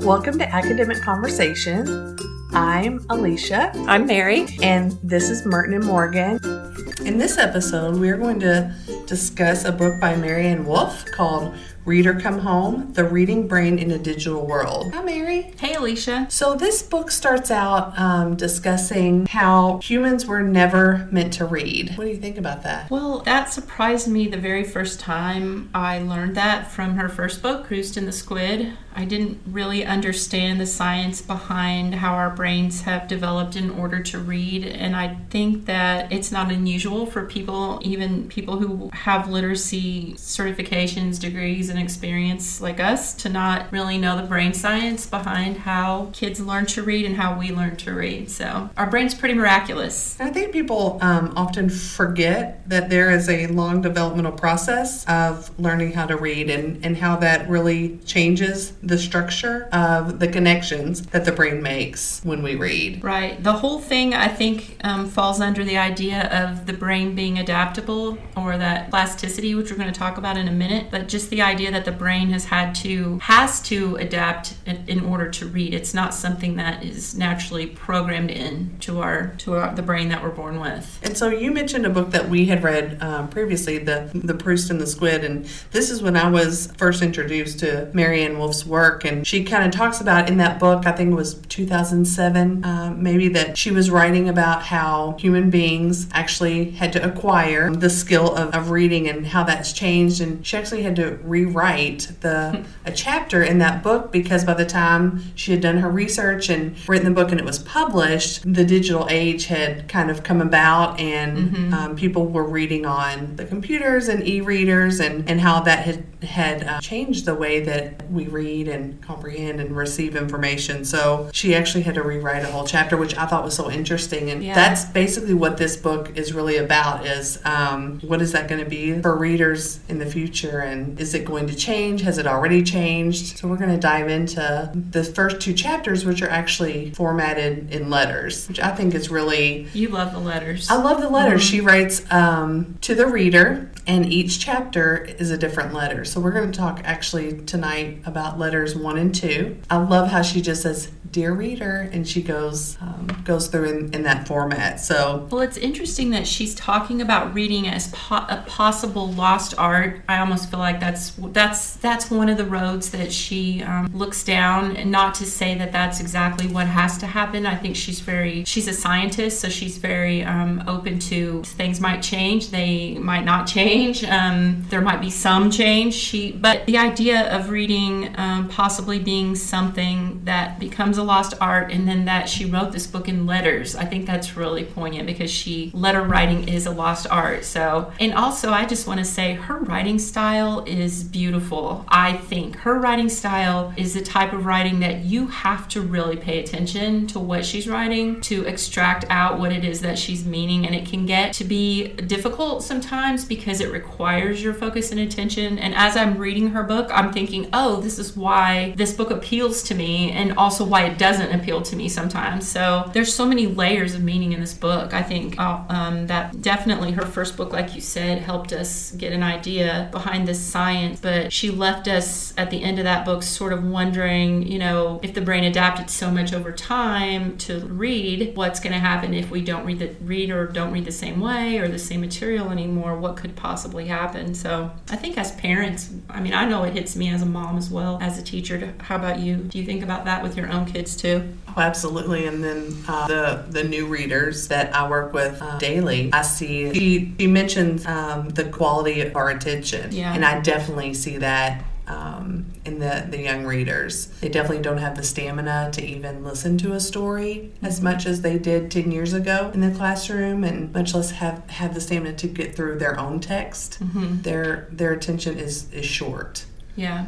Welcome to Academic Conversation. I'm Alicia, I'm Mary. and this is Merton and Morgan. In this episode, we are going to discuss a book by Maryanne Wolf called Reader Come Home The Reading Brain in a Digital World. Hi, Mary. Hey, Alicia. So, this book starts out um, discussing how humans were never meant to read. What do you think about that? Well, that surprised me the very first time I learned that from her first book, Proust and the Squid. I didn't really understand the science behind how our brains have developed in order to read, and I think that it's not unusual for people, even people who have literacy certifications, degrees, and experience like us, to not really know the brain science behind how kids learn to read and how we learn to read. So, our brain's pretty miraculous. I think people um, often forget that there is a long developmental process of learning how to read and, and how that really changes the structure of the connections that the brain makes when we read. Right. The whole thing, I think, um, falls under the idea of the brain being adaptable or that plasticity, which we're going to talk about in a minute. But just the idea that the brain has had to has to adapt in, order to read. It's not something that is naturally programmed in to our to our, the brain that we're born with. And so you mentioned a book that we had read um, previously, the the Proust and the Squid, and this is when I was first introduced to Maryanne Wolf's work, and she kind of talks about in that book, I think it was 2007, uh, maybe that she was writing about how human beings actually had to acquire the skill of, of reading and how that's changed, and she actually had to rewrite the a chapter in that book because by the time she had done her research and written the book and it was published, the digital age had kind of come about and um, people were reading on the computers and e-readers and, and how that had had uh, changed the way that we read and comprehend and receive information. So she actually had to rewrite a whole chapter, which I thought was so interesting. And Yeah. that's basically what this book is really about: is um, what is that going to be for readers in the future, and is it going to change? Has it already changed? So we're going to dive into the first two chapters, which are actually formatted in letters, which I think is really You love the letters. I love the letters. She writes um, to the reader, and each chapter is a different letter. So we're going to talk actually tonight about letters one and two. I love how she just says "Dear Reader," and she goes um, goes through in, in that format. So Well, it's interesting that she's talking about reading as po- a possible lost art. I almost feel like that's that's that's one of the roads that she um, looks down, not to say that that's exactly what has to happen. I think she's very she's a scientist, so she's very um, open to things might change, they might not change. Um, there might be some change. She, but the idea of reading um, possibly being something that becomes a lost art, and then that she wrote this book in letters. I think that's really poignant because she letter writing is a lost art. So, and also I just want to say her writing style is beautiful. I think her writing style is the type of writing that you have to really pay attention to what she's writing to extract out what it is that she's meaning, and it can get to be difficult sometimes because it requires your focus and attention. And as I'm reading her book, I'm thinking, oh, this is why this book appeals to me, and also why it doesn't appeal to me sometimes. So there's so many layers of meaning in this book. I think uh, um, that definitely her first book, like you said, helped us get an idea behind this science. But she left us at the end of that book sort of wondering, you know, if the brain adapted so much over time to read, what's going to happen if we don't read the read or don't read the same way or the same material anymore? What could possibly happen? So I think as parents, I mean, I know it hits me as a mom as well as a teacher. How about you? Do you think about that with your own kids too? Oh, absolutely. And then uh, the the new readers that I work with uh, daily, I see she, she mentions um, the quality of our attention, Yeah. and I definitely see that. Um, in the, the young readers, they definitely don't have the stamina to even listen to a story as much as they did 10 years ago in the classroom, and much less have, have the stamina to get through their own text. Their, their attention is, is short. Yeah.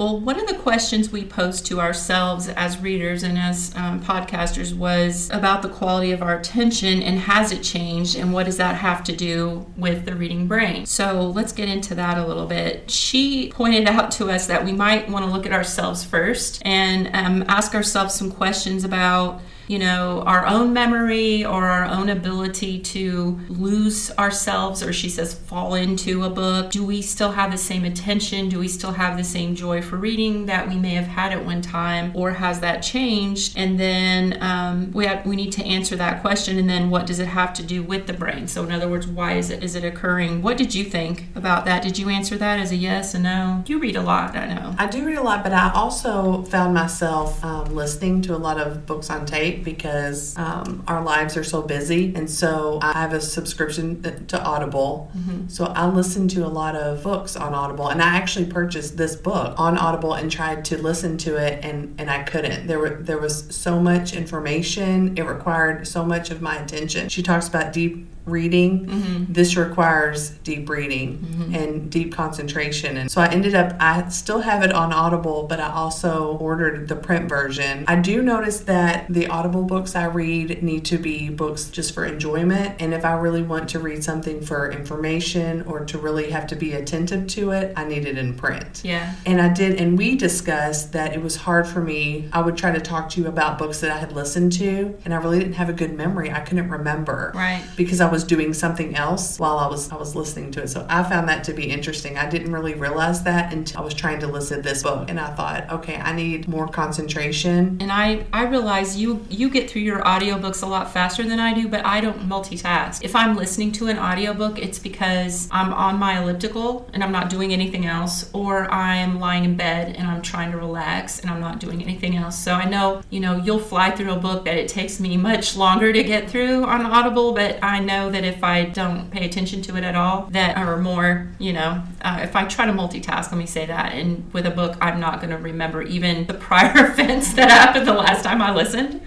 Well, one of the questions we posed to ourselves as readers and as um, podcasters was about the quality of our attention and has it changed and what does that have to do with the reading brain? So let's get into that a little bit. She pointed out to us that we might want to look at ourselves first and um, ask ourselves some questions about you know, our own memory or our own ability to lose ourselves, or she says, fall into a book? Do we still have the same attention? Do we still have the same joy for reading that we may have had at one time, or has that changed? And then um, we have, we need to answer that question. And then what does it have to do with the brain? So, in other words, why is it is it occurring? What did you think about that? Did you answer that as a yes, a no? You read a lot, I know. I do read a lot, but I also found myself um, listening to a lot of books on tape because um, our lives are so busy. And so I have a subscription to Audible. Mm-hmm. So I listen to a lot of books on Audible. And I actually purchased this book on Audible and tried to listen to it, and, and I couldn't. There, were, there was so much information, it required so much of my attention. She talks about deep reading. Mm-hmm. This requires deep reading mm-hmm. and deep concentration. And so I ended up, I still have it on Audible, but I also ordered the print version. I do notice that the Audible books I read need to be books just for enjoyment. And if I really want to read something for information or to really have to be attentive to it, I need it in print. Yeah. And I did, and we discussed that it was hard for me. I would try to talk to you about books that I had listened to, and I really didn't have a good memory. I couldn't remember. Right. Because I was doing something else while I was I was listening to it. So I found that to be interesting. I didn't really realize that until I was trying to listen to this book and I thought, okay, I need more concentration. And I I realize you you get through your audiobooks a lot faster than I do, but I don't multitask. If I'm listening to an audiobook, it's because I'm on my elliptical and I'm not doing anything else or I'm lying in bed and I'm trying to relax and I'm not doing anything else. So I know, you know, you'll fly through a book that it takes me much longer to get through on Audible, but I know that if I don't pay attention to it at all, that are more, you know, uh, if I try to multitask, let me say that, and with a book, I'm not going to remember even the prior events that happened the last time I listened.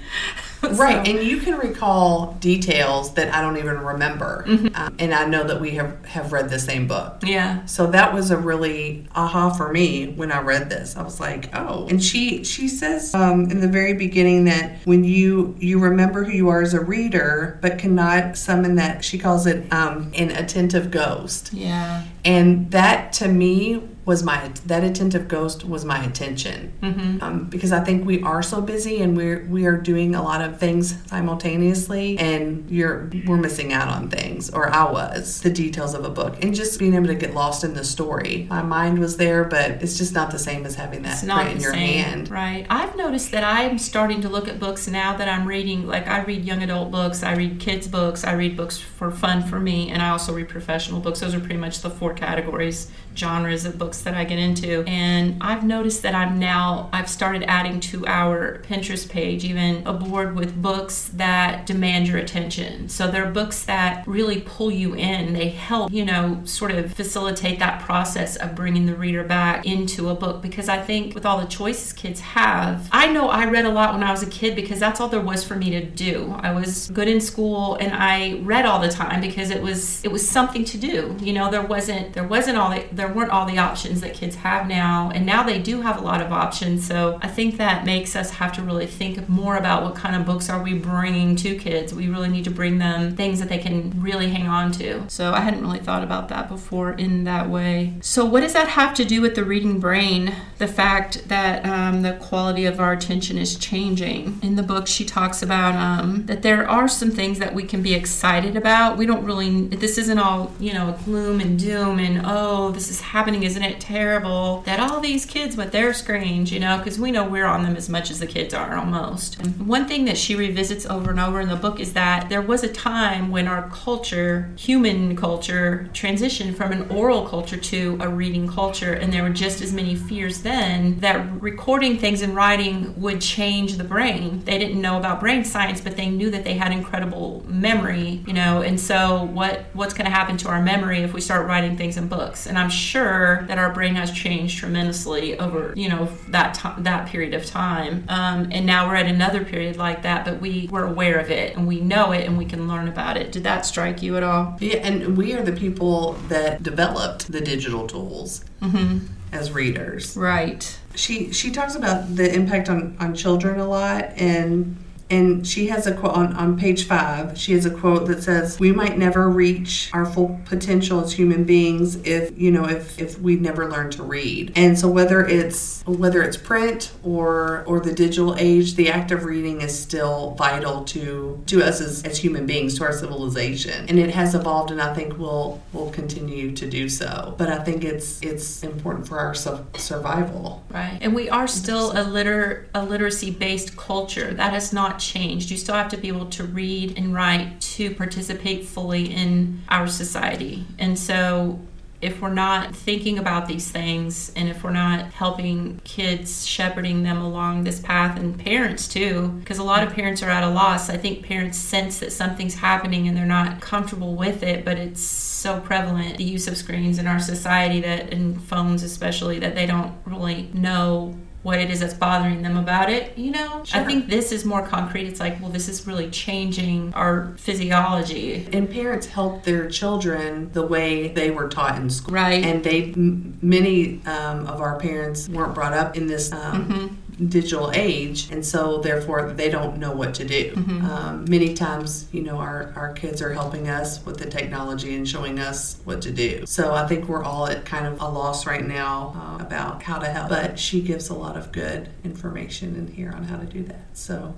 right, and you can recall details that I don't even remember. Mm-hmm. Um, and I know that we have, have read the same book. Yeah. So that was a really aha for me when I read this. I was like, oh. And she she says um, in the very beginning that when you you remember who you are as a reader, but cannot summon that she calls it um, an attentive ghost. Yeah. And that to me was my that attentive ghost was my attention mm-hmm. um, because I think we are so busy and we're we are doing a lot of things simultaneously and you're we're missing out on things or I was the details of a book and just being able to get lost in the story. My mind was there, but it's just not the same as having that print in your same. hand. Right. I've noticed that I'm starting to look at books now that I'm reading. Like I read young adult books, I read kids books, I read books for fun for me, and I also read professional books. Those are pretty much the four categories genres of books that I get into. And I've noticed that I'm now, I've started adding to our Pinterest page even a board with books that demand your attention. So they're books that really pull you in. They help, you know, sort of facilitate that process of bringing the reader back into a book because I think with all the choices kids have, I know I read a lot when I was a kid because that's all there was for me to do. I was good in school and I read all the time because it was it was something to do. You know, there wasn't there wasn't all the, there weren't all the options that kids have now, and now they do have a lot of options. So I think that makes us have to really think more about what kind of books are we bringing to kids. We really need to bring them things that they can really hang on to. So I hadn't really thought about that before in that way. So what does that have to do with the reading brain? The fact that um, the quality of our attention is changing. In the book, she talks about um, that there are some things that we can be excited about. We don't really. This isn't all you know, gloom and doom and oh, this is happening? Isn't it terrible that all these kids with their screens, you know, because we know we're on them as much as the kids are almost. And one thing that she revisits over and over in the book is that there was a time when our culture, human culture, transitioned from an oral culture to a reading culture, and there were just as many fears then that recording things and writing would change the brain. They didn't know about brain science, but they knew that they had incredible memory, you know, and so what what's going to happen to our memory if we start writing things in books? And I'm that our brain has changed tremendously over you know that t- that period of time. Um, and now we're at another period like that but we we're aware of it and we know it and we can learn about it. Did that strike you at all? Yeah and we are the people that developed the digital tools mm-hmm. as readers. Right. She she talks about the impact on on children a lot and And she has a quote on, on page five. She has a quote that says, "We might never reach our full potential as human beings if you know if if we never learn to read." And so whether it's whether it's print or or the digital age, the act of reading is still vital to to us as, as human beings, to our civilization, and it has evolved, and I think will will continue to do so. But I think it's it's important for our su- survival. Right, and we are still a liter a literacy based culture that has not changed. You still have to be able to read and write to participate fully in our society, and so if we're not thinking about these things and if we're not helping kids shepherding them along this path and parents too because a lot of parents are at a loss i think parents sense that something's happening and they're not comfortable with it but it's so prevalent the use of screens in our society that and phones especially that they don't really know what it is that's bothering them about it, you know? Sure. I think this is more concrete. It's like, well, this is really changing our physiology. And parents help their children the way they were taught in school. Right. And they, m- many um, of our parents weren't brought up in this. Um, mm-hmm digital age and so therefore they don't know what to do. Mm-hmm. um, many times you know our, our kids are helping us with the technology and showing us what to do. So i think we're all at kind of a loss right now uh, about how to help but she gives a lot of good information in here on how to do that so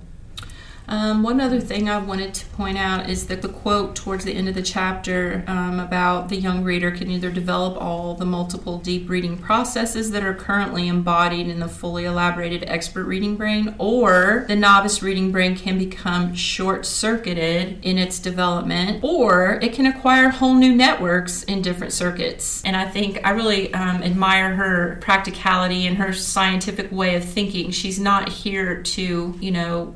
um, one other thing I wanted to point out is that the quote towards the end of the chapter um, about the young reader can either develop all the multiple deep reading processes that are currently embodied in the fully elaborated expert reading brain, or the novice reading brain can become short circuited in its development, or it can acquire whole new networks in different circuits. And I think I really um, admire her practicality and her scientific way of thinking. She's not here to, you know,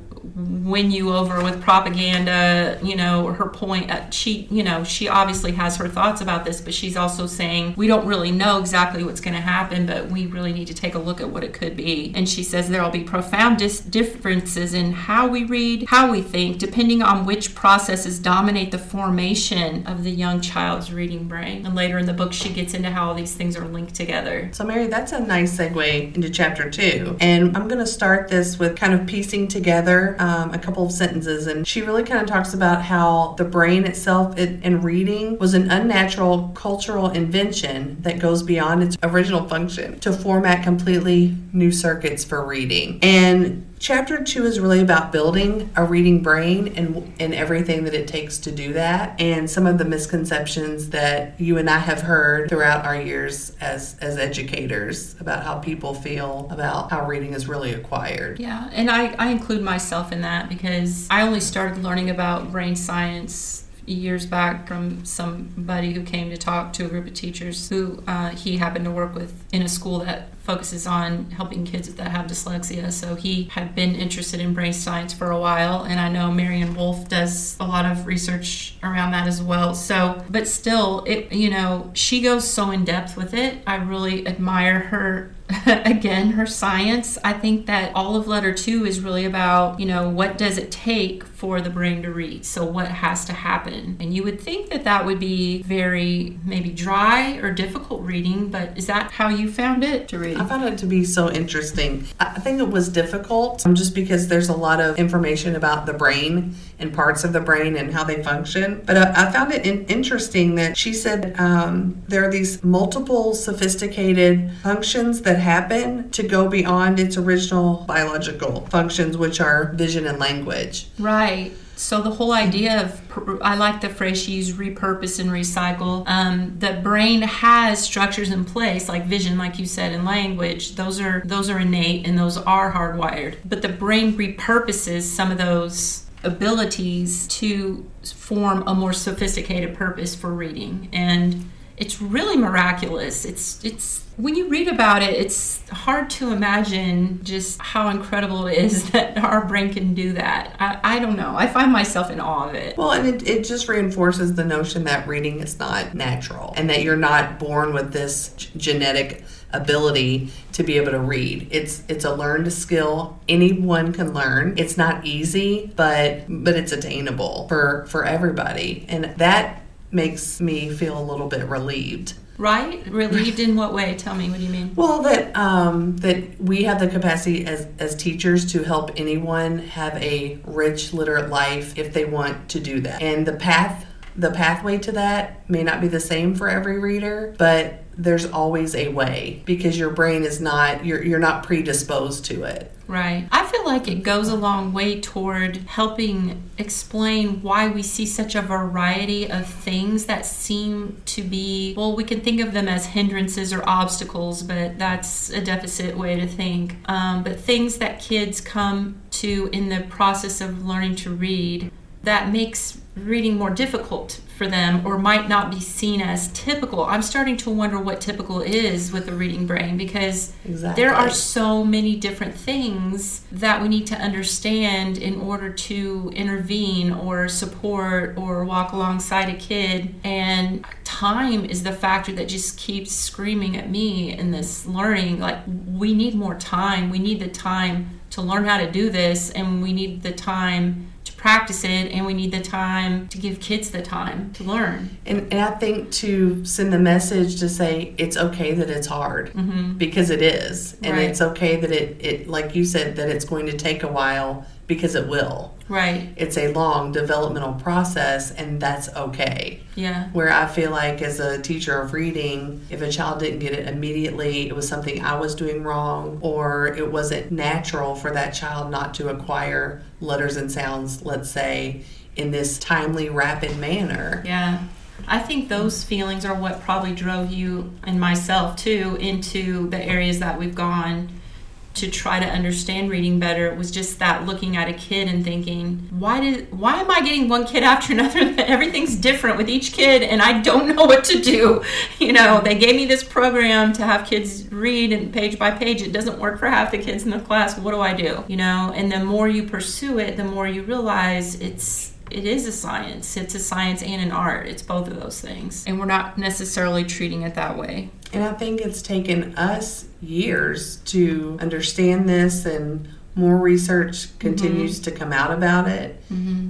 win you over with propaganda you know her point uh, she you know she obviously has her thoughts about this but she's also saying we don't really know exactly what's going to happen but we really need to take a look at what it could be. And she says there'll be profound dis- differences in how we read how we think depending on which processes dominate the formation of the young child's reading brain. And later in the book she gets into how all these things are linked together. So mary that's a nice segue into chapter two. And i'm going to start this with kind of piecing together um, Um, a couple of sentences, and she really kind of talks about how the brain itself in reading was an unnatural cultural invention that goes beyond its original function to format completely new circuits for reading. And Chapter two is really about building a reading brain and, and everything that it takes to do that, and some of the misconceptions that you and I have heard throughout our years as, as educators about how people feel about how reading is really acquired. Yeah, and I, I include myself in that because I only started learning about brain science years back from somebody who came to talk to a group of teachers who uh, he happened to work with in a school that focuses on helping kids that have dyslexia. So he had been interested in brain science for a while, and I know Maryanne Wolf does a lot of research around that as well. So, but still, it you know she goes so in depth with it. I really admire her again her science i think that all of letter two is really about you know what does it take for the brain to read so what has to happen and you would think that that would be very maybe dry or difficult reading but is that how you found it to read I found it to be so interesting. I think it was difficult um, just because there's a lot of information about the brain and parts of the brain and how they function. But I, found it in, interesting that she said um, there are these multiple sophisticated functions that happen to go beyond its original biological functions, which are vision and language. Right. So the whole idea of I like the phrase she used repurpose and recycle. Um, the brain has structures in place like vision, like you said, and language. Those are those are innate and those are hardwired. But the brain repurposes some of those abilities to form a more sophisticated purpose for reading and it's really miraculous. It's it's when you read about it, it's hard to imagine just how incredible it is that our brain can do that. I, I don't know. I find myself in awe of it. Well, and it, it just reinforces the notion that reading is not natural and that you're not born with this g- genetic ability to be able to read. It's it's a learned skill. Anyone can learn. It's not easy, but but it's attainable for for everybody. And that makes me feel a little bit relieved right? Relieved in what way? Tell me. What do you mean? Well, that um, that we have the capacity as as teachers to help anyone have a rich, literate life if they want to do that, and the path the pathway to that may not be the same for every reader, but there's always a way because your brain is not you're you're not predisposed to it. Right. I feel like it goes a long way toward helping explain why we see such a variety of things that seem to be, well, we can think of them as hindrances or obstacles, but that's a deficit way to think. Um, but things that kids come to in the process of learning to read that makes reading more difficult for them or might not be seen as typical. I'm starting to wonder what typical is with the reading brain because exactly. there are so many different things that we need to understand in order to intervene or support or walk alongside a kid. And time is the factor that just keeps screaming at me in this learning. Like, we need more time. We need the time to learn how to do this, and we need the time practice it and we need the time to give kids the time to learn and, and i think to send the message to say it's okay that it's hard mm-hmm. because it is and right. it's okay that it, it like you said that it's going to take a while because it will. Right. It's a long developmental process, and that's okay. Yeah. Where I feel like, as a teacher of reading, if a child didn't get it immediately, it was something I was doing wrong, or it wasn't natural for that child not to acquire letters and sounds, let's say, in this timely, rapid manner. Yeah. I think those feelings are what probably drove you and myself too into the areas that we've gone to try to understand reading better was just that looking at a kid and thinking why did why am i getting one kid after another? That everything's different with each kid and i don't know what to do. You know they gave me this program to have kids read and page by page. It doesn't work for half the kids in the class. What do i do? You know and the more you pursue it the more you realize it's it is a science. It's a science and an art. It's both of those things. And we're not necessarily treating it that way. And I think it's taken us years to understand this, and more research continues mm-hmm. to come out about it. Mm-hmm.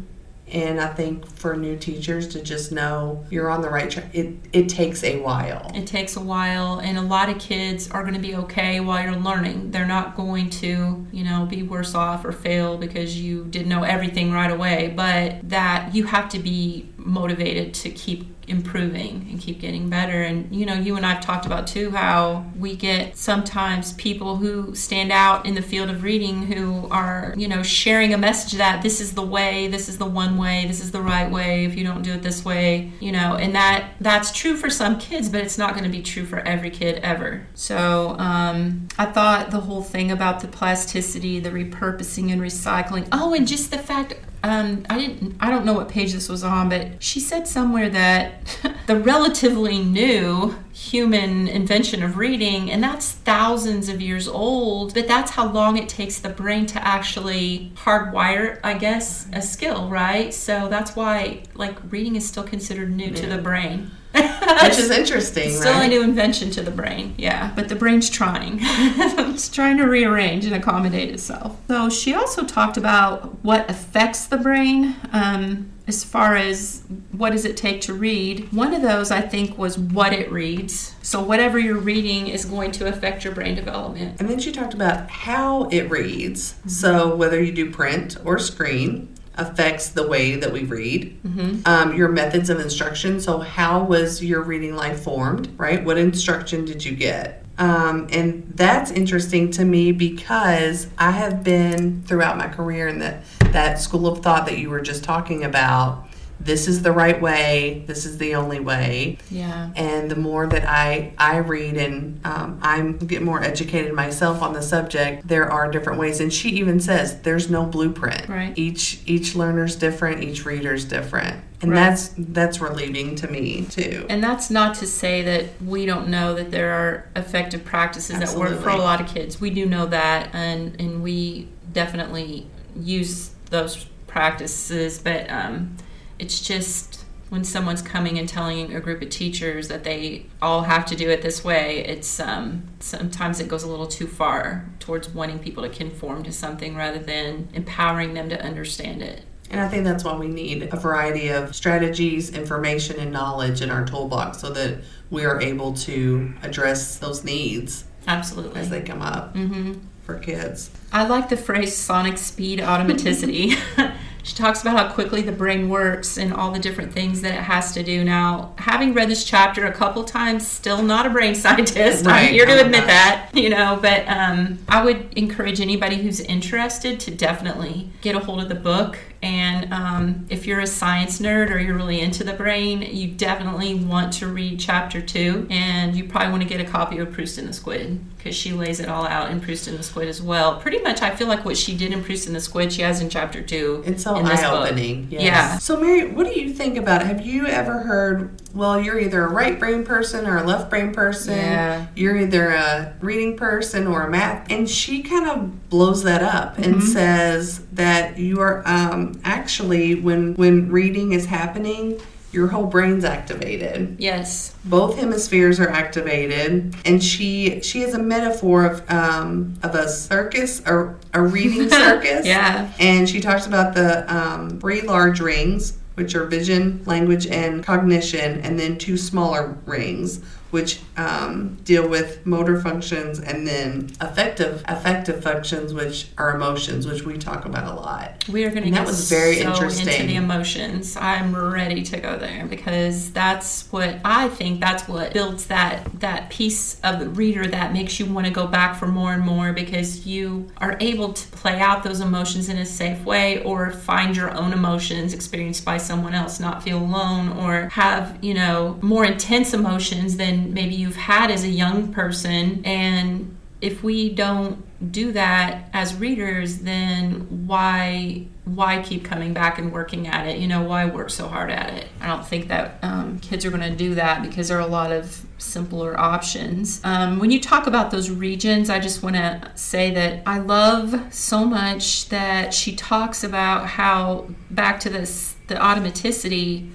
And I think for new teachers to just know you're on the right track, it, it takes a while. It takes a while, and a lot of kids are going to be okay while you're learning. They're not going to, you know, be worse off or fail because you didn't know everything right away, but that you have to be motivated to keep improving and keep getting better. And you know, you and I've talked about too how we get sometimes people who stand out in the field of reading who are, you know, sharing a message that this is the way, this is the one way, this is the right way if you don't do it this way, you know, and that that's true for some kids, but it's not going to be true for every kid ever. So, um, I thought the whole thing about the plasticity, the repurposing and recycling. Oh, and just the fact um, I didn't. I don't know what page this was on, but she said somewhere that the relatively new human invention of reading, and that's thousands of years old. But that's how long it takes the brain to actually hardwire, I guess, a skill, right? So that's why, like, reading is still considered new yeah. to the brain. Which is interesting. Still right? a new invention to the brain, yeah. But the brain's trying. it's trying to rearrange and accommodate itself. So she also talked about what affects the brain. Um, as far as what does it take to read one of those i think was what it reads so whatever you're reading is going to affect your brain development and then she talked about how it reads mm-hmm. so whether you do print or screen affects the way that we read. Mm-hmm. Um, your methods of instruction. So, how was your reading life formed, right? What instruction did you get? Um, and that's interesting to me because I have been throughout my career in that, that school of thought that you were just talking about this is the right way this is the only way. Yeah. And the more that i i read and um, i'm get more educated myself on the subject there are different ways. And she even says there's no blueprint. Right. Each each learner's different each reader's different. And right. that's that's relieving to me too. And that's not to say that we don't know that there are effective practices Absolutely. that work for a lot of kids. We do know that and and we definitely use those practices but um, it's just when someone's coming and telling a group of teachers that they all have to do it this way, it's um, sometimes it goes a little too far towards wanting people to conform to something rather than empowering them to understand it. And I think that's why we need a variety of strategies, information, and knowledge in our toolbox so that we are able to address those needs Absolutely. as they come up hmm for kids. I like the phrase sonic speed automaticity. she talks about how quickly the brain works and all the different things that it has to do. Now, having read this chapter a couple times, still not a brain scientist. Right. I'm here to admit that, you know, but um, I would encourage anybody who's interested to definitely get a hold of the book. And um, if you're a science nerd or you're really into the brain, you definitely want to read chapter two. And you probably want to get a copy of Proust and the Squid because she lays it all out in Proust and the Squid as well. Pretty much, I feel like what she did in Proust and the Squid, she has in chapter two. It's this book. eye opening. Yes. Yeah. So, Mary, what do you think about it? Have you ever heard, well, you're either a right brain person or a left brain person? Yeah. You're either a reading person or a math. And she kind of blows that up and Mm-hmm. says that you are um, actually, when, when reading is happening, your whole brain's activated Yes. both hemispheres are activated and she she has a metaphor of um of a circus or a reading circus Yeah. and she talks about the um, three large rings which are vision language and cognition and then two smaller rings which um, deal with motor functions and then affective affective functions which are emotions which we talk about a lot We are going to that get was very so interesting. into the emotions. I'm ready to go there because that's what I think. That's what builds that that piece of the reader that makes you want to go back for more and more because you are able to play out those emotions in a safe way or find your own emotions experienced by someone else, not feel alone or have you know more intense emotions than maybe you've had as a young person and if we don't do that as readers then why why keep coming back and working at it? You know why work so hard at it? I don't think that um, kids are going to do that because there are a lot of simpler options. Um, when you talk about those regions i just want to say that i love so much that she talks about how back to this the automaticity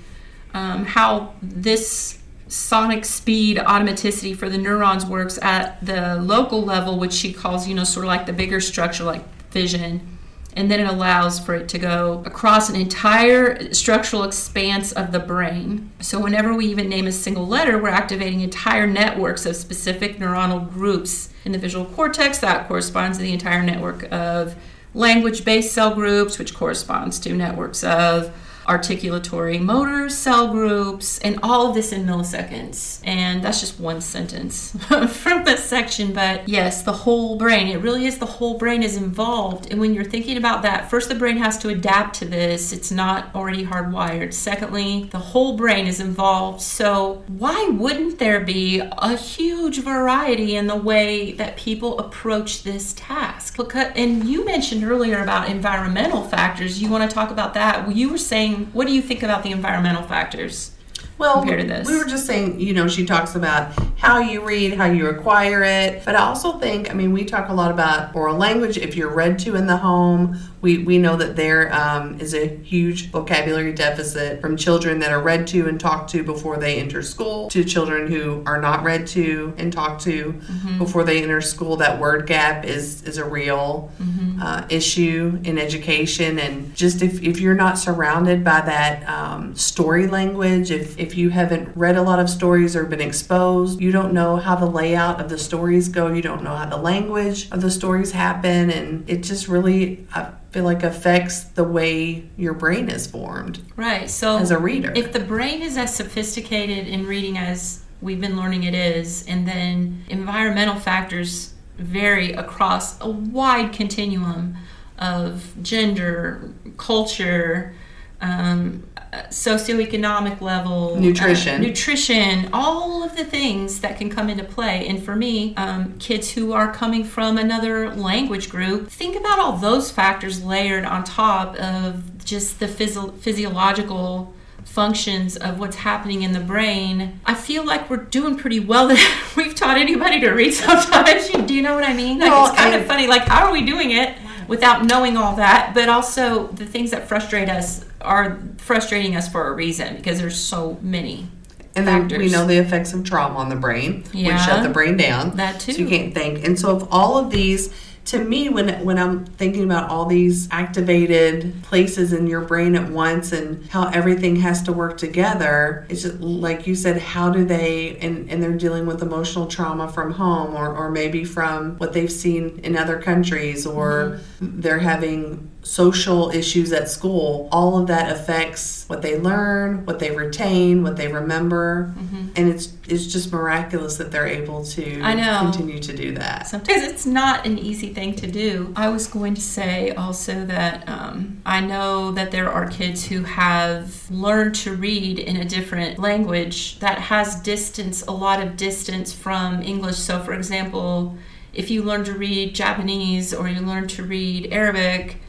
um, how this sonic speed automaticity for the neurons works at the local level, which she calls, you know, sort of like the bigger structure, like vision. And then it allows for it to go across an entire structural expanse of the brain. So, whenever we even name a single letter, we're activating entire networks of specific neuronal groups in the visual cortex. That corresponds to the entire network of language based cell groups, which corresponds to networks of articulatory motor cell groups, and all of this in milliseconds. And that's just one sentence from this section. But yes, the whole brain, it really is the whole brain is involved. And when you're thinking about that, first, the brain has to adapt to this, it's not already hardwired. Secondly, the whole brain is involved. So, why wouldn't there be a huge variety in the way that people approach this task? Because, and you mentioned earlier about environmental factors. You want to talk about that? You were saying, what do you think about the environmental factors? Well, compared to this. we were just saying, you know, she talks about how you read, how you acquire it. But I also think, I mean, we talk a lot about oral language. If you're read to in the home, we, we know that there um, is a huge vocabulary deficit from children that are read to and talked to before they enter school to children who are not read to and talked to Mm-hmm. before they enter school. That word gap is, is a real Mm-hmm. uh, issue in education. And just if, if you're not surrounded by that um, story language, if, if you haven't read a lot of stories or been exposed, you don't know how the layout of the stories go, you don't know how the language of the stories happen. And it just really, I feel like, affects the way your brain is formed Right. So, as a reader. if the brain is as sophisticated in reading as we've been learning it is, and then environmental factors vary across a wide continuum of gender, culture, um, socioeconomic level, uh, Nutrition. nutrition, all of the things that can come into play. And for me, um, kids who are coming from another language group, think about all those factors layered on top of just the physio- physiological functions of what's happening in the brain. I feel like we're doing pretty well that we've taught anybody to read sometimes. Do you know what I mean? Like Well, it's kind of funny. Like how are we doing it without knowing all that? But also the things that frustrate us are frustrating us for a reason because there's so many. and then we know the effects of trauma on the brain, which Yeah. shut the brain down. That too. So you can't think. And so if all of these to me, when when I'm thinking about all these activated places in your brain at once and how everything has to work together, it's just like you said, how do they and, and they're dealing with emotional trauma from home or, or maybe from what they've seen in other countries or mm-hmm. they're having social issues at school, all of that affects what they learn, what they retain, what they remember, mm-hmm. and it's it's just miraculous that they're able to I know. continue to do that. Sometimes it's not an easy thing to do. I was going to say also that um, I know that there are kids who have learned to read in a different language that has distance, a lot of distance from English. So, for example. If you learn to read Japanese or you learn to read Arabic,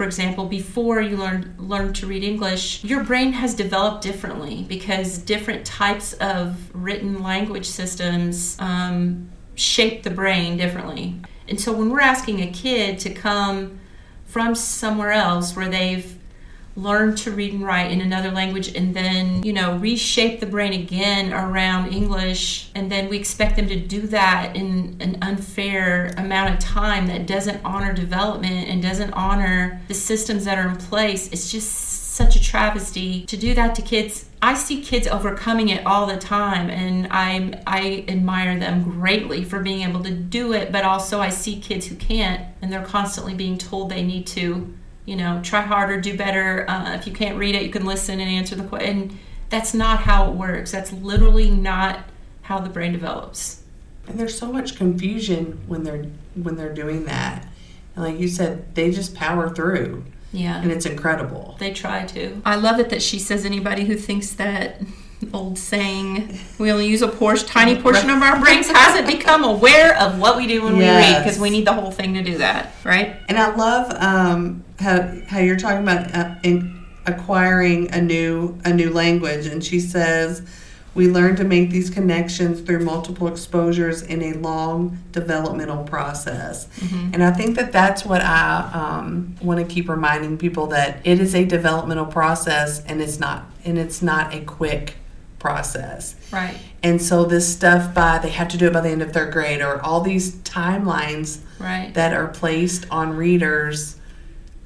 for example, before you learn learn to read English, your brain has developed differently because different types of written language systems um, shape the brain differently. And so when we're asking a kid to come from somewhere else where they've learn to read and write in another language and then you know reshape the brain again around english. And then we expect them to do that in an unfair amount of time that doesn't honor development and doesn't honor the systems that are in place. It's just such a travesty to do that to kids. I see kids overcoming it all the time and I I admire them greatly for being able to do it but also I see kids who can't and they're constantly being told they need to you know, try harder, do better. Uh, if you can't read it, you can listen and answer the question. And that's not how it works. That's literally not how the brain develops. And there's so much confusion when they're when they're doing that. And like you said, they just power through. Yeah. And it's incredible. They try to. I love it that she says anybody who thinks that old saying we only use a portion, tiny portion of our brains hasn't become aware of what we do when yes. we read because we need the whole thing to do that right and i love um, how, how you're talking about uh, acquiring a new a new language and she says we learn to make these connections through multiple exposures in a long developmental process mm-hmm. and i think that that's what i um, want to keep reminding people that it is a developmental process and it's not and it's not a quick process. Right. And so this stuff by they have to do it by the end of third grade or all these timelines right. that are placed on readers.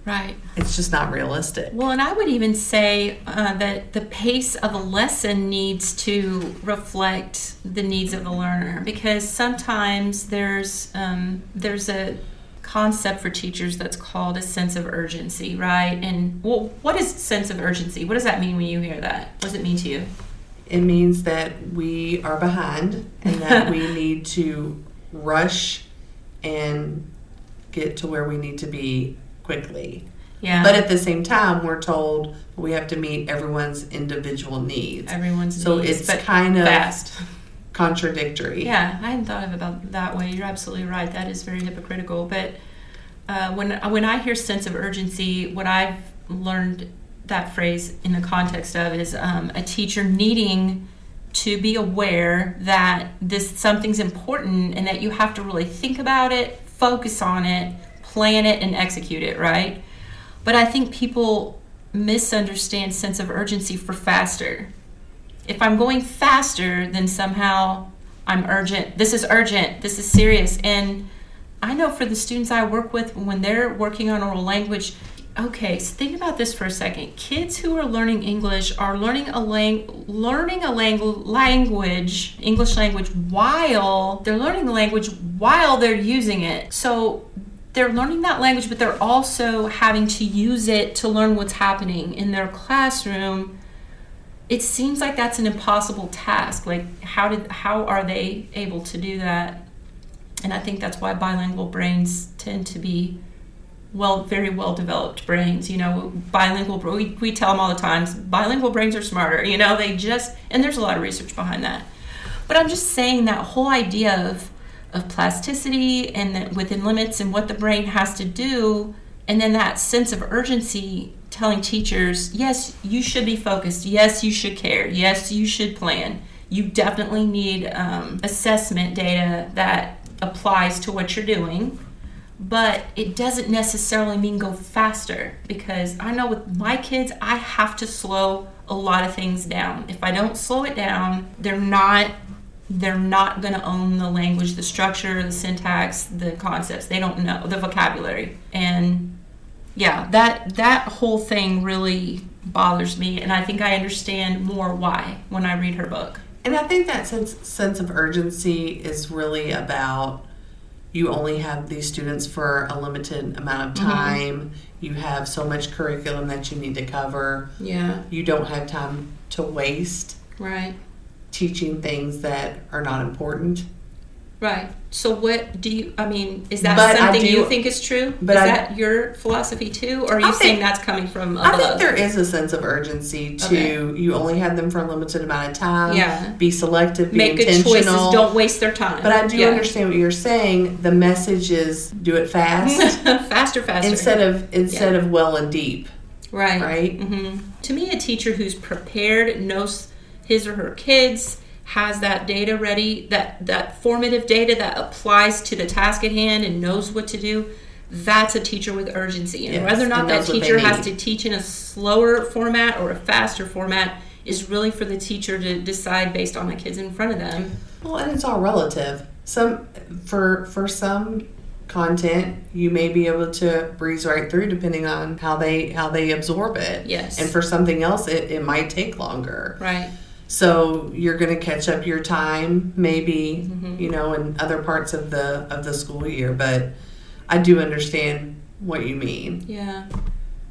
Right. It's just not realistic. Well, and I would even say uh, that the pace of a lesson needs to reflect the needs of the learner because sometimes there's um, there's a concept for teachers that's called a sense of urgency, right? And well, what is sense of urgency? What does that mean when you hear that? What does it mean to you? It means that we are behind and that we need to rush and get to where we need to be quickly. Yeah. But at the same time, we're told we have to meet everyone's individual needs. Everyone's so needs. So it's kind of fast. contradictory. Yeah, I hadn't thought of it about that way. You're absolutely right. That is very hypocritical. But uh, when when I hear sense of urgency, what I've learned that phrase in the context of is um, a teacher needing to be aware that this something's important and that you have to really think about it, focus on it, plan it, and execute it. Right. But I think people misunderstand sense of urgency for faster. If I'm going faster, then somehow I'm urgent. This is urgent. This is serious. And I know for the students I work with, when they're working on oral language, okay so think about this for a second. Kids who are learning english are learning a lang- learning a lang- language english language while they're learning the language while they're using it. So they're learning that language but they're also having to use it to learn what's happening in their classroom. It seems like that's an impossible task like how did how are they able to do that? And i think that's why bilingual brains tend to be well, very well developed brains. You know, bilingual. We, we tell them all the times, bilingual brains are smarter. You know, they just and there's a lot of research behind that. But I'm just saying that whole idea of of plasticity and within limits and what the brain has to do, and then that sense of urgency telling teachers, yes, you should be focused. Yes, you should care. Yes, you should plan. You definitely need um, assessment data that applies to what you're doing but it doesn't necessarily mean go faster because I know with my kids, I have to slow a lot of things down. If I don't slow it down, they're not they're not going to own the language, the structure, the syntax, the concepts. They don't know the vocabulary. And yeah, that that whole thing really bothers me and I think I understand more why when I read her book. And I think that sense sense of urgency is really about you only have these students for a limited amount of time. Mm-hmm. You have so much curriculum that you need to cover. Yeah. You don't have time to waste. Right. Teaching things that are not important. Right. So what do you? I mean, is that but something do, you think is true? But is I, that your philosophy too, or are you I saying think, that's coming from? I think there is a sense of urgency to okay. you only have them for a limited amount of time. Yeah. Be selective. Be Make intentional. good choices. Don't waste their time. But I do yeah. understand what you're saying. The message is do it fast, faster, faster, instead of instead yeah. of well and deep. Right. Right. Mm-hmm. To me, a teacher who's prepared knows his or her kids has that data ready, that, that formative data that applies to the task at hand and knows what to do, that's a teacher with urgency. And yes, whether or not that teacher has to teach in a slower format or a faster format is really for the teacher to decide based on the kids in front of them. Well, and it's all relative. Some for for some content you may be able to breeze right through depending on how they how they absorb it. Yes. And for something else it, it might take longer. Right. So you're going to catch up your time, maybe mm-hmm. you know, in other parts of the of the school year. But I do understand what you mean. Yeah,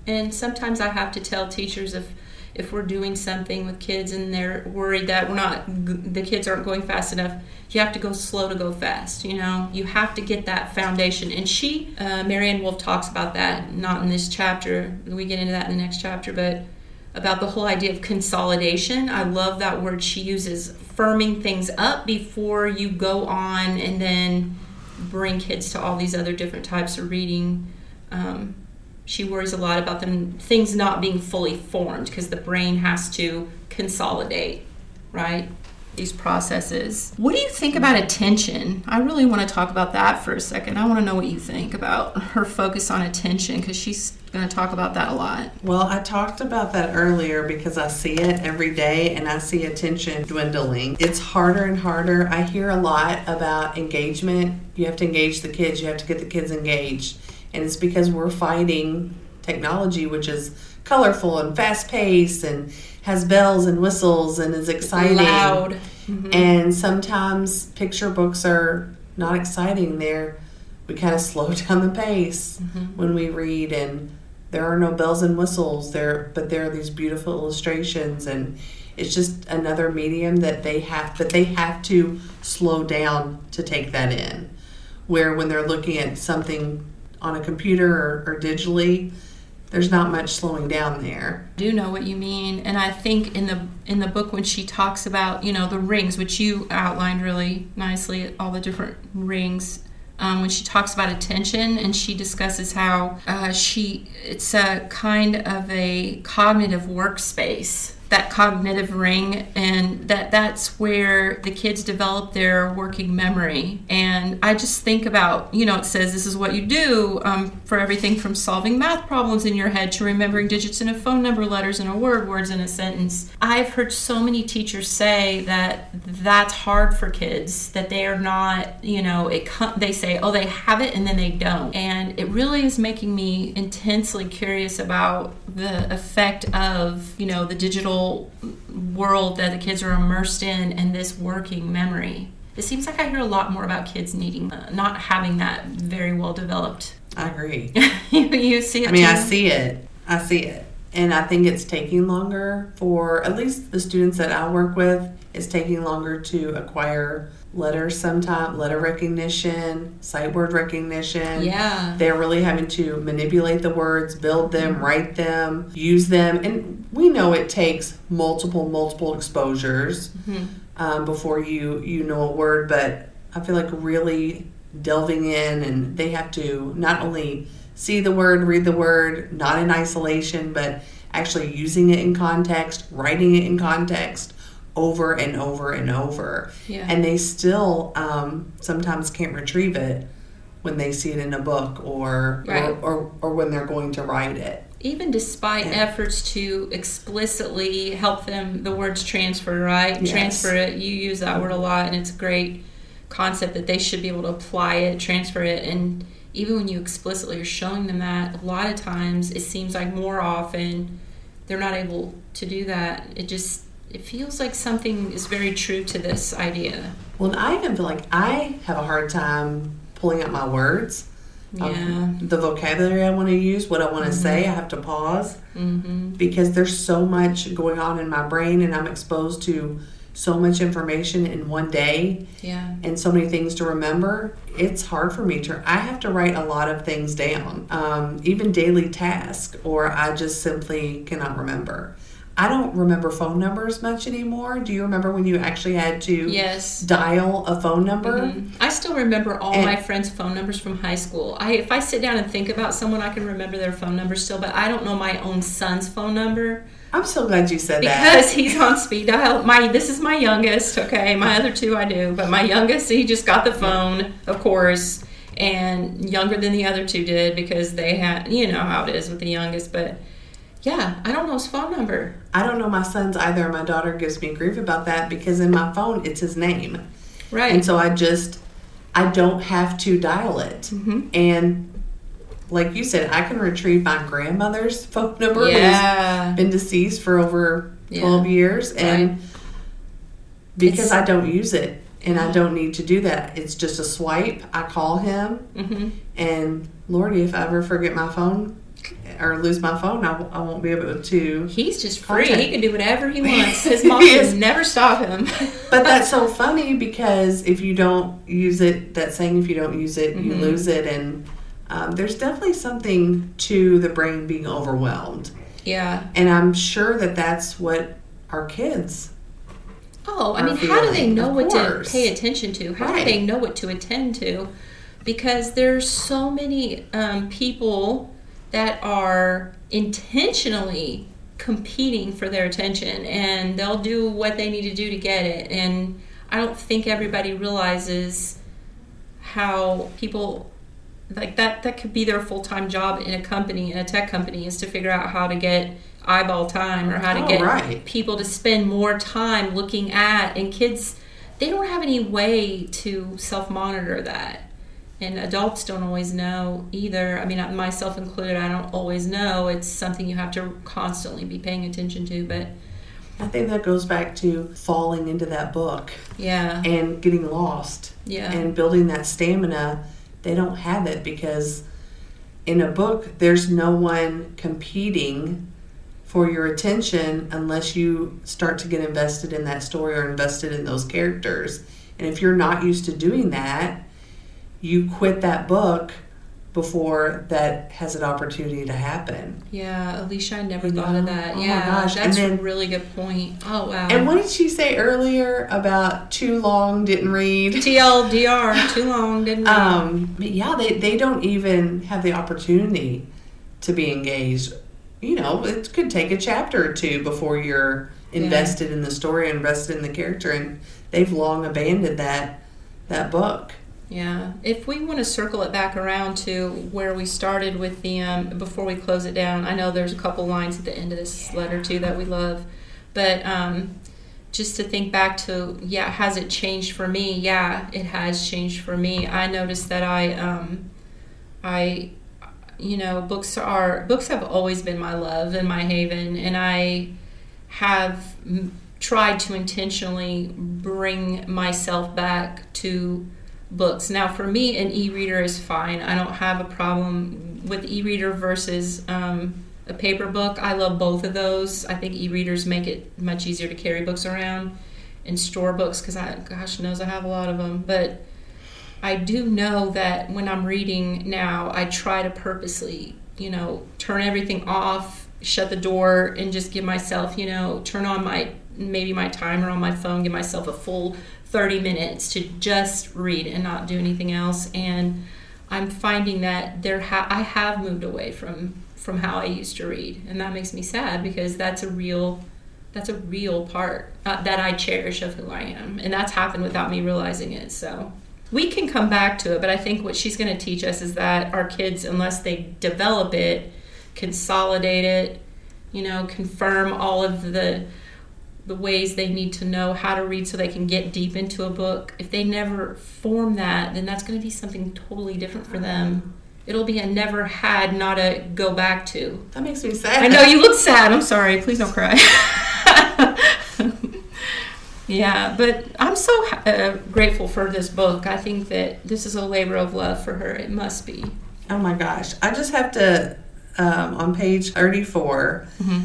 and sometimes I have to tell teachers if if we're doing something with kids and they're worried that we're not the kids aren't going fast enough you have to go slow to go fast you know you have to get that foundation and she uh, Maryanne Wolf talks about that not in this chapter we get into that in the next chapter but about the whole idea of consolidation. I love that word she uses, firming things up before you go on and then bring kids to all these other different types of reading. Um, she worries a lot about them things not being fully formed because the brain has to consolidate, right? These processes. What do you think about attention? I really want to talk about that for a second. I want to know what you think about her focus on attention because she's going to talk about that a lot. Well, I talked about that earlier because I see it every day and I see attention dwindling. It's harder and harder. I hear a lot about engagement. You have to engage the kids, you have to get the kids engaged. And it's because we're fighting technology, which is colorful and fast paced and has bells and whistles and is exciting. Loud. Mm-hmm. And sometimes picture books are not exciting. They're we kind of slow down the pace mm-hmm. when we read and there are no bells and whistles there but there are these beautiful illustrations and it's just another medium that they have but they have to slow down to take that in where when they're looking at something on a computer or, or digitally there's not much slowing down there. I do know what you mean, and I think in the in the book when she talks about you know the rings, which you outlined really nicely, all the different rings. Um, when she talks about attention and she discusses how uh, she it's a kind of a cognitive workspace that cognitive ring and that that's where the kids develop their working memory. And i just think about you know it says this is what you do um, for everything from solving math problems in your head to remembering digits in a phone number letters in a word words in a sentence. I've heard so many teachers say that that's hard for kids that they are not you know it they say oh they have it and then they don't. And it really is making me intensely curious about the effect of you know the digital world that the kids are immersed in and this working memory. It seems like I hear a lot more about kids needing, uh, not having that very well developed. I agree. you, see it. I mean, too? I see it. I see it. And I think it's taking longer for at least the students that I work with, it's taking longer to acquire letters sometimes, letter recognition, sight word recognition. Yeah. They're really having to manipulate the words, build them, mm-hmm. write them, use them. And we know it takes multiple, multiple exposures mm-hmm. um, before you, you know a word, but I feel like really delving in and they have to not only see the word, read the word, not in isolation, but actually using it in context, writing it in context over and over and over. Yeah. And they still um, sometimes can't retrieve it when they see it in a book or Right. or, or, or when they're going to write it. even despite Yeah. efforts to explicitly help them the words transfer right Yes. transfer it you use that word a lot and it's a great concept that they should be able to apply it transfer it and even when you explicitly are showing them that a lot of times it seems like more often they're not able to do that it just it feels like something is very true to this idea Well, and I even feel like I have a hard time pulling out my words. yeah Um, the vocabulary I want to use, what I want to say, I have to pause mm-hmm. because there's so much going on in my brain and I'm exposed to so much information in one day yeah and so many things to remember. It's hard for me to, I have to write a lot of things down, um, even daily tasks, or I just simply cannot remember. I don't remember phone numbers much anymore. Do you remember when you actually had to yes dial a phone number? Mhm. I still remember all And- my friends' phone numbers from high school. I if I sit down and think about someone, I can remember their phone number still, but I don't know my own son's phone number I'm so glad you said that. because he's on speed dial. My this is my youngest. Okay, my other two I do, but my youngest he just got the phone, of course, and younger than the other two did because they had you know how it is with the youngest, but. Yeah, I don't know his phone number. I don't know my son's either. My daughter gives me grief about that because in my phone it's his name. Right. And so I just, I don't have to dial it. Mhm. And like you said, I can retrieve my grandmother's phone number yeah. who's been deceased for over Yeah. 12 years. And Right. because It's- I don't use it and I don't need to do that, it's just a swipe. I call him. hmm And Lordy, if I ever forget my phone or lose my phone, I, w- I won't be able to. He's just free. Contact. He can do whatever he wants. His mom can never stop him. But that's so funny because if you don't use it, that saying, if you don't use it, you Mhm. lose it. And um, there's definitely something to the brain being overwhelmed. yeah. And I'm sure that that's what our kids. Oh, I mean, how do they know of what course. to pay attention to? How do they know what to attend to? Because there's so many um, people that are intentionally competing for their attention, and they'll do what they need to do to get it. And I don't think everybody realizes how people like that that could be their full-time job in a company in a tech company is to figure out how to get eyeball time or how to Oh, get right. people to spend more time looking at and kids they don't have any way to self-monitor that and adults don't always know either i mean myself included i don't always know it's something you have to constantly be paying attention to but I think that goes back to falling into that book yeah and getting lost yeah and building that stamina. They don't have it because in a book, there's no one competing for your attention unless you start to get invested in that story or invested in those characters. And if you're not used to doing that, you quit that book before that has an opportunity to happen. yeah alicia i never You thought of know? that Oh my yeah gosh, that's then- a really good point oh wow And what did she say earlier about too long, didn't read? tldr too long didn't we? Um, but yeah, they, they don't even have the opportunity to be engaged. You know, it could take a chapter or two before you're invested in the story, and invested in the character, and they've long abandoned that that book. Yeah, if we want to circle it back around to where we started with the um, before we close it down, I know there's a couple lines at the end of this letter too that we love, but um, just to think back to yeah, has it changed for me? Yeah, it has changed for me. I noticed that I um, I you know books are books have always been my love and my haven, and I have tried to intentionally bring myself back to books. Now, for me, an e-reader is fine. I don't have a problem with e-reader versus um, a paper book. I love both of those. I think e-readers make it much easier to carry books around and store books because I, gosh knows, I have a lot of them. But I do know that when I'm reading now, I try to purposely, you know, turn everything off, shut the door, and just give myself, you know, turn on my maybe my timer on my phone, give myself a full 30 minutes to just read and not do anything else. And I'm finding that there ha- I have moved away from from how I used to read, and that makes me sad because that's a real that's a real part uh, that I cherish of who I am, and that's happened without me realizing it. So we can come back to it, but I think what she's going to teach us is that our kids, unless they develop it, consolidate it, you know, confirm all of the the ways they need to know how to read so they can get deep into a book. If they never form that, then that's going to be something totally different for them. It'll be a never had, not a go back to. That makes me sad. I know you look sad. I'm sorry. Please don't cry. yeah, but I'm so uh, grateful for this book. I think that this is a labor of love for her. It must be. Oh my gosh. I just have to, um, on page 34, Mm-hmm.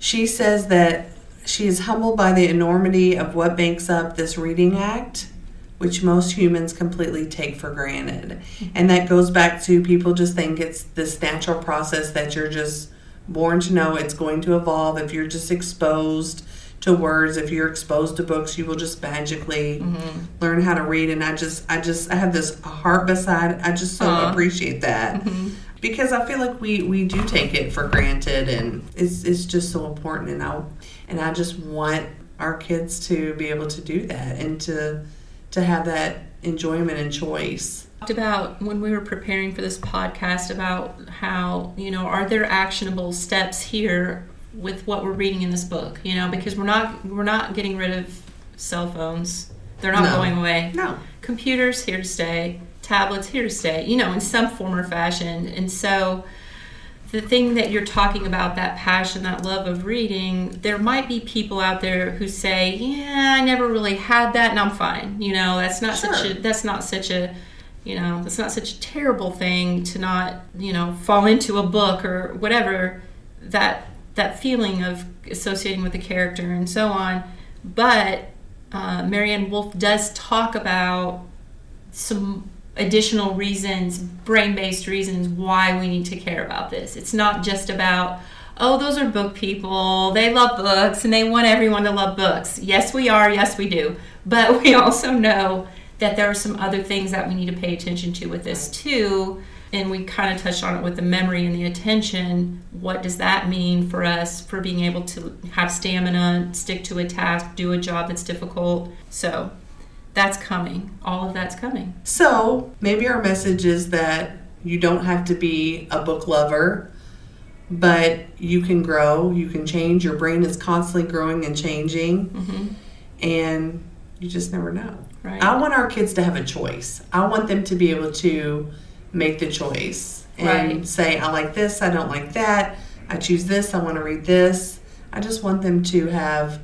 she says that she is humbled by the enormity of what makes up this reading act, which most humans completely take for granted. Mm-hmm. And that goes back to people just think it's this natural process that you're just born to know it's going to evolve. If you're just exposed to words, if you're exposed to books, you will just magically mm-hmm. learn how to read. And I just, I just, I have this heart beside. I just so Aw. appreciate that mm-hmm. because I feel like we we do take it for granted, and it's it's just so important. And I and I just want our kids to be able to do that and to to have that enjoyment and choice. talked about when we were preparing for this podcast about how you know are there actionable steps here with what we're reading in this book? You know because we're not we're not getting rid of cell phones. They're not No. going away. No, computers here to stay. Tablets here to stay. You know in some form or fashion. And so the thing that you're talking about that passion that love of reading there might be people out there who say yeah i never really had that and i'm fine you know? That's not such a that's not such a you know that's not such a terrible thing to not you know fall into a book or whatever that that feeling of associating with the character and so on. But uh, Maryanne Wolf does talk about some additional reasons, brain based reasons why we need to care about this. It's not just about, oh, those are book people, they love books and they want everyone to love books. Yes, we are, yes, we do. But we also know that there are some other things that we need to pay attention to with this too. And we kind of touched on it with the memory and the attention. What does that mean for us for being able to have stamina, stick to a task, do a job that's difficult? So, that's coming. All of that's coming. so maybe our message is that you don't have to be a book lover, but you can grow, you can change. Your brain is constantly growing and changing, hmm and you just never know. Right. I want our kids to have a choice. I want them to be able to make the choice and Right. say, I like this, I don't like that, I choose this, I want to read this. I just want them to have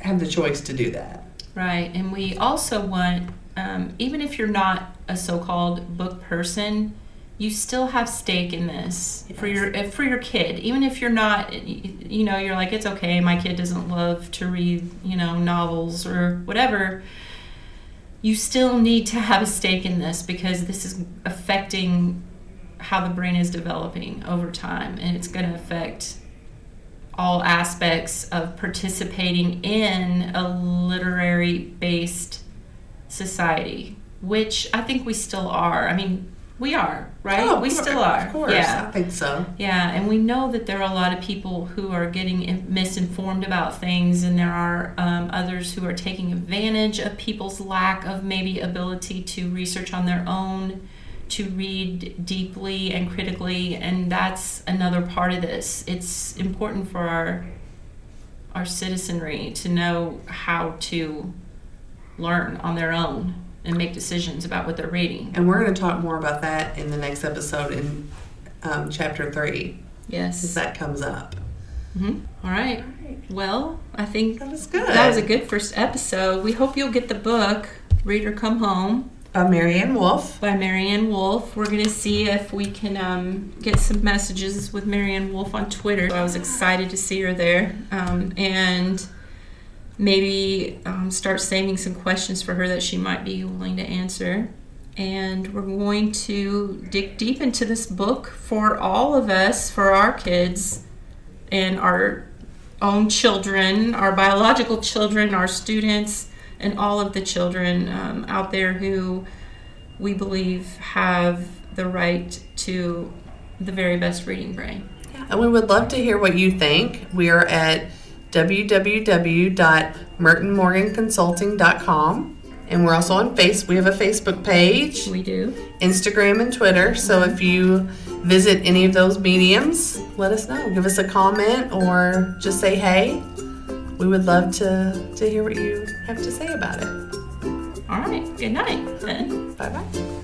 have the choice to do that. Right. And we also want, um, even if you're not a so-called book person, you still have stake in this for your for your kid. Even if you're not, you know, you're like, it's okay. My kid doesn't love to read, you know, novels or whatever. You still need to have a stake in this because this is affecting how the brain is developing over time, and it's going to affect all aspects of participating in a literary based society, which I think we still are. I mean, we are, right? Oh, we of still are. Of course, Yeah. I think so. Yeah, and we know that there are a lot of people who are getting misinformed about things, and there are um, others who are taking advantage of people's lack of maybe ability to research on their own, to read deeply and critically, and that's another part of this. It's important for our our citizenry to know how to learn on their own and make decisions about what they're reading. And we're going to talk more about that in the next episode in um, chapter three, Yes. as that comes up. hmm All right. Well, I think That was good. that was a good first episode. We hope you'll get the book Reader Come Home By Maryanne Wolf. by Maryanne Wolf. We're going to see if we can um, get some messages with Maryanne Wolf on Twitter. I was excited to see her there. Um, and maybe um, start saving some questions for her that she might be willing to answer. And we're going to dig deep into this book for all of us, for our kids and our own children, our biological children, our students, and all of the children um, out there who we believe have the right to the very best reading brain. And we would love to hear what you think. We are at www.mertonmorganconsulting.com And we're also on Face. We have a Facebook page, We do. Instagram, and Twitter. So if you visit any of those mediums, let us know. Give us a comment or just say hey. We would love to, to hear what you have to say about it. All right. Good night then. Bye bye.